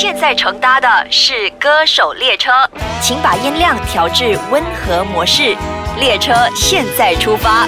现在乘搭的是歌手列车，请把音量调至温和模式。列车现在出发。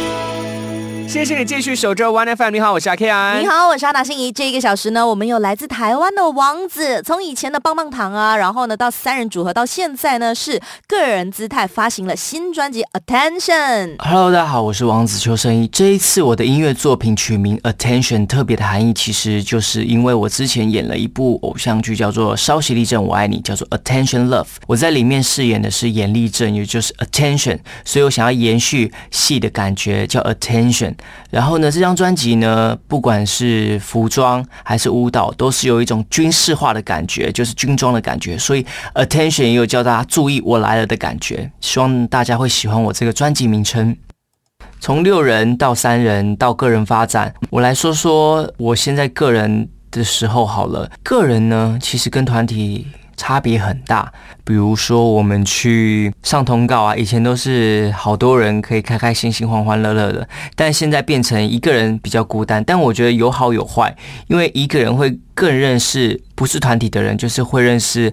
谢谢你继续守着 One FM。你好，我是阿 K 安。你好，我是阿达心怡。这一个小时呢，我们有来自台湾的王子，从以前的棒棒糖啊，然后呢到三人组合，到现在呢是个人姿态，发行了新专辑 Attention。Hello，大家好，我是王子邱胜一。这一次我的音乐作品取名 Attention，特别的含义其实就是因为我之前演了一部偶像剧，叫做《稍息立正我爱你》，叫做 Attention Love。我在里面饰演的是严立正，也就是 Attention，所以我想要延续戏的感觉，叫 Attention。然后呢，这张专辑呢，不管是服装还是舞蹈，都是有一种军事化的感觉，就是军装的感觉。所以，attention 也有叫大家注意我来了的感觉。希望大家会喜欢我这个专辑名称。从六人到三人到个人发展，我来说说我现在个人的时候好了。个人呢，其实跟团体。差别很大，比如说我们去上通告啊，以前都是好多人可以开开心心、欢欢乐乐的，但现在变成一个人比较孤单。但我觉得有好有坏，因为一个人会更认识不是团体的人，就是会认识。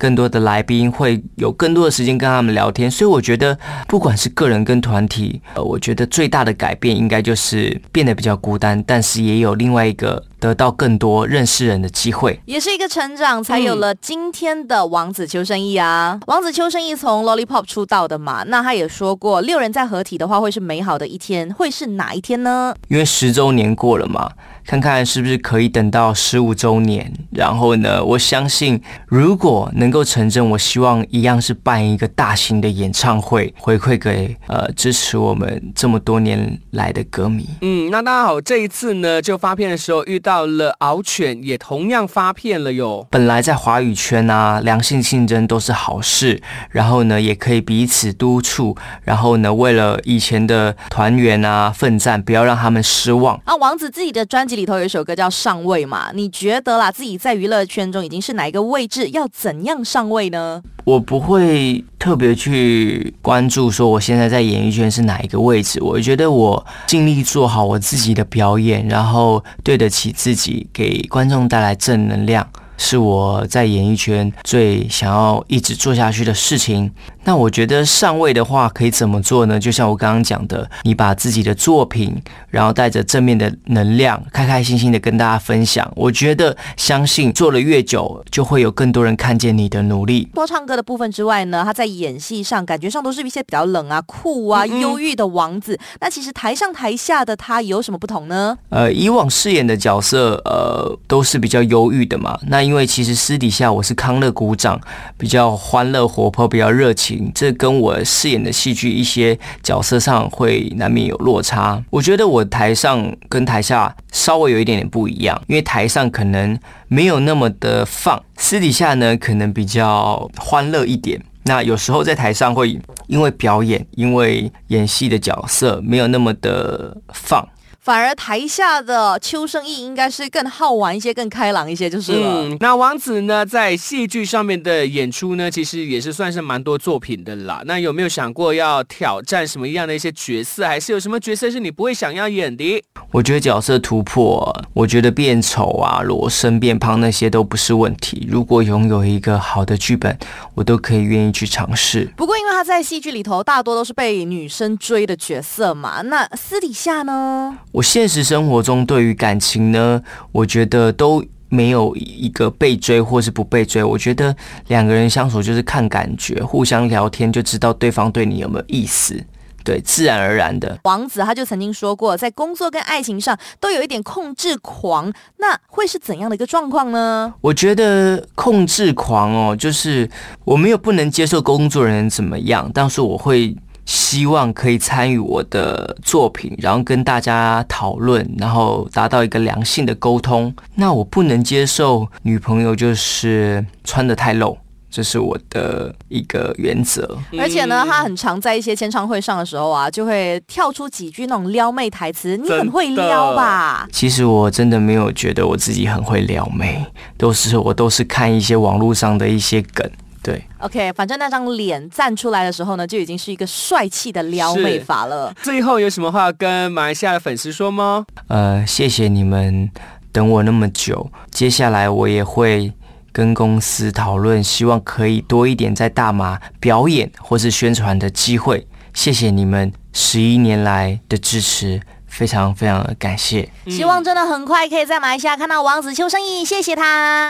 更多的来宾会有更多的时间跟他们聊天，所以我觉得不管是个人跟团体，呃，我觉得最大的改变应该就是变得比较孤单，但是也有另外一个得到更多认识人的机会，也是一个成长，才有了今天的王子邱生义啊。王子邱生义从 Lollipop 出道的嘛，那他也说过，六人在合体的话会是美好的一天，会是哪一天呢？因为十周年过了嘛。看看是不是可以等到十五周年，然后呢？我相信如果能够成真，我希望一样是办一个大型的演唱会，回馈给呃支持我们这么多年来的歌迷。嗯，那大家好，这一次呢，就发片的时候遇到了敖犬，也同样发片了哟。本来在华语圈啊，良性竞争都是好事，然后呢，也可以彼此督促，然后呢，为了以前的团员啊奋战，不要让他们失望。啊，王子自己的专辑。里头有一首歌叫《上位》嘛？你觉得啦，自己在娱乐圈中已经是哪一个位置？要怎样上位呢？我不会特别去关注说我现在在演艺圈是哪一个位置。我觉得我尽力做好我自己的表演，然后对得起自己，给观众带来正能量，是我在演艺圈最想要一直做下去的事情。那我觉得上位的话可以怎么做呢？就像我刚刚讲的，你把自己的作品，然后带着正面的能量，开开心心的跟大家分享。我觉得相信做了越久，就会有更多人看见你的努力。多唱歌的部分之外呢，他在演戏上感觉上都是一些比较冷啊、酷啊、忧郁的王子。那其实台上台下的他有什么不同呢？呃，以往饰演的角色，呃，都是比较忧郁的嘛。那因为其实私底下我是康乐鼓掌，比较欢乐活泼，比较热情。这跟我饰演的戏剧一些角色上会难免有落差。我觉得我台上跟台下稍微有一点点不一样，因为台上可能没有那么的放，私底下呢可能比较欢乐一点。那有时候在台上会因为表演，因为演戏的角色没有那么的放。反而台下的邱胜义应该是更好玩一些、更开朗一些，就是了。那王子呢，在戏剧上面的演出呢，其实也是算是蛮多作品的啦。那有没有想过要挑战什么样的一些角色？还是有什么角色是你不会想要演的？我觉得角色突破，我觉得变丑啊、裸身、变胖那些都不是问题。如果拥有一个好的剧本，我都可以愿意去尝试。不过，因为他在戏剧里头大多都是被女生追的角色嘛，那私底下呢？我现实生活中对于感情呢，我觉得都没有一个被追或是不被追。我觉得两个人相处就是看感觉，互相聊天就知道对方对你有没有意思，对，自然而然的。王子他就曾经说过，在工作跟爱情上都有一点控制狂，那会是怎样的一个状况呢？我觉得控制狂哦，就是我没有不能接受工作人怎么样，但是我会。希望可以参与我的作品，然后跟大家讨论，然后达到一个良性的沟通。那我不能接受女朋友就是穿的太露，这是我的一个原则。而且呢，他很常在一些签唱会上的时候啊，就会跳出几句那种撩妹台词。你很会撩吧？其实我真的没有觉得我自己很会撩妹，都是我都是看一些网络上的一些梗。对，OK，反正那张脸站出来的时候呢，就已经是一个帅气的撩妹法了。最后有什么话跟马来西亚的粉丝说吗？呃，谢谢你们等我那么久，接下来我也会跟公司讨论，希望可以多一点在大马表演或是宣传的机会。谢谢你们十一年来的支持，非常非常的感谢。希望真的很快可以在马来西亚看到王子邱生意，谢谢他。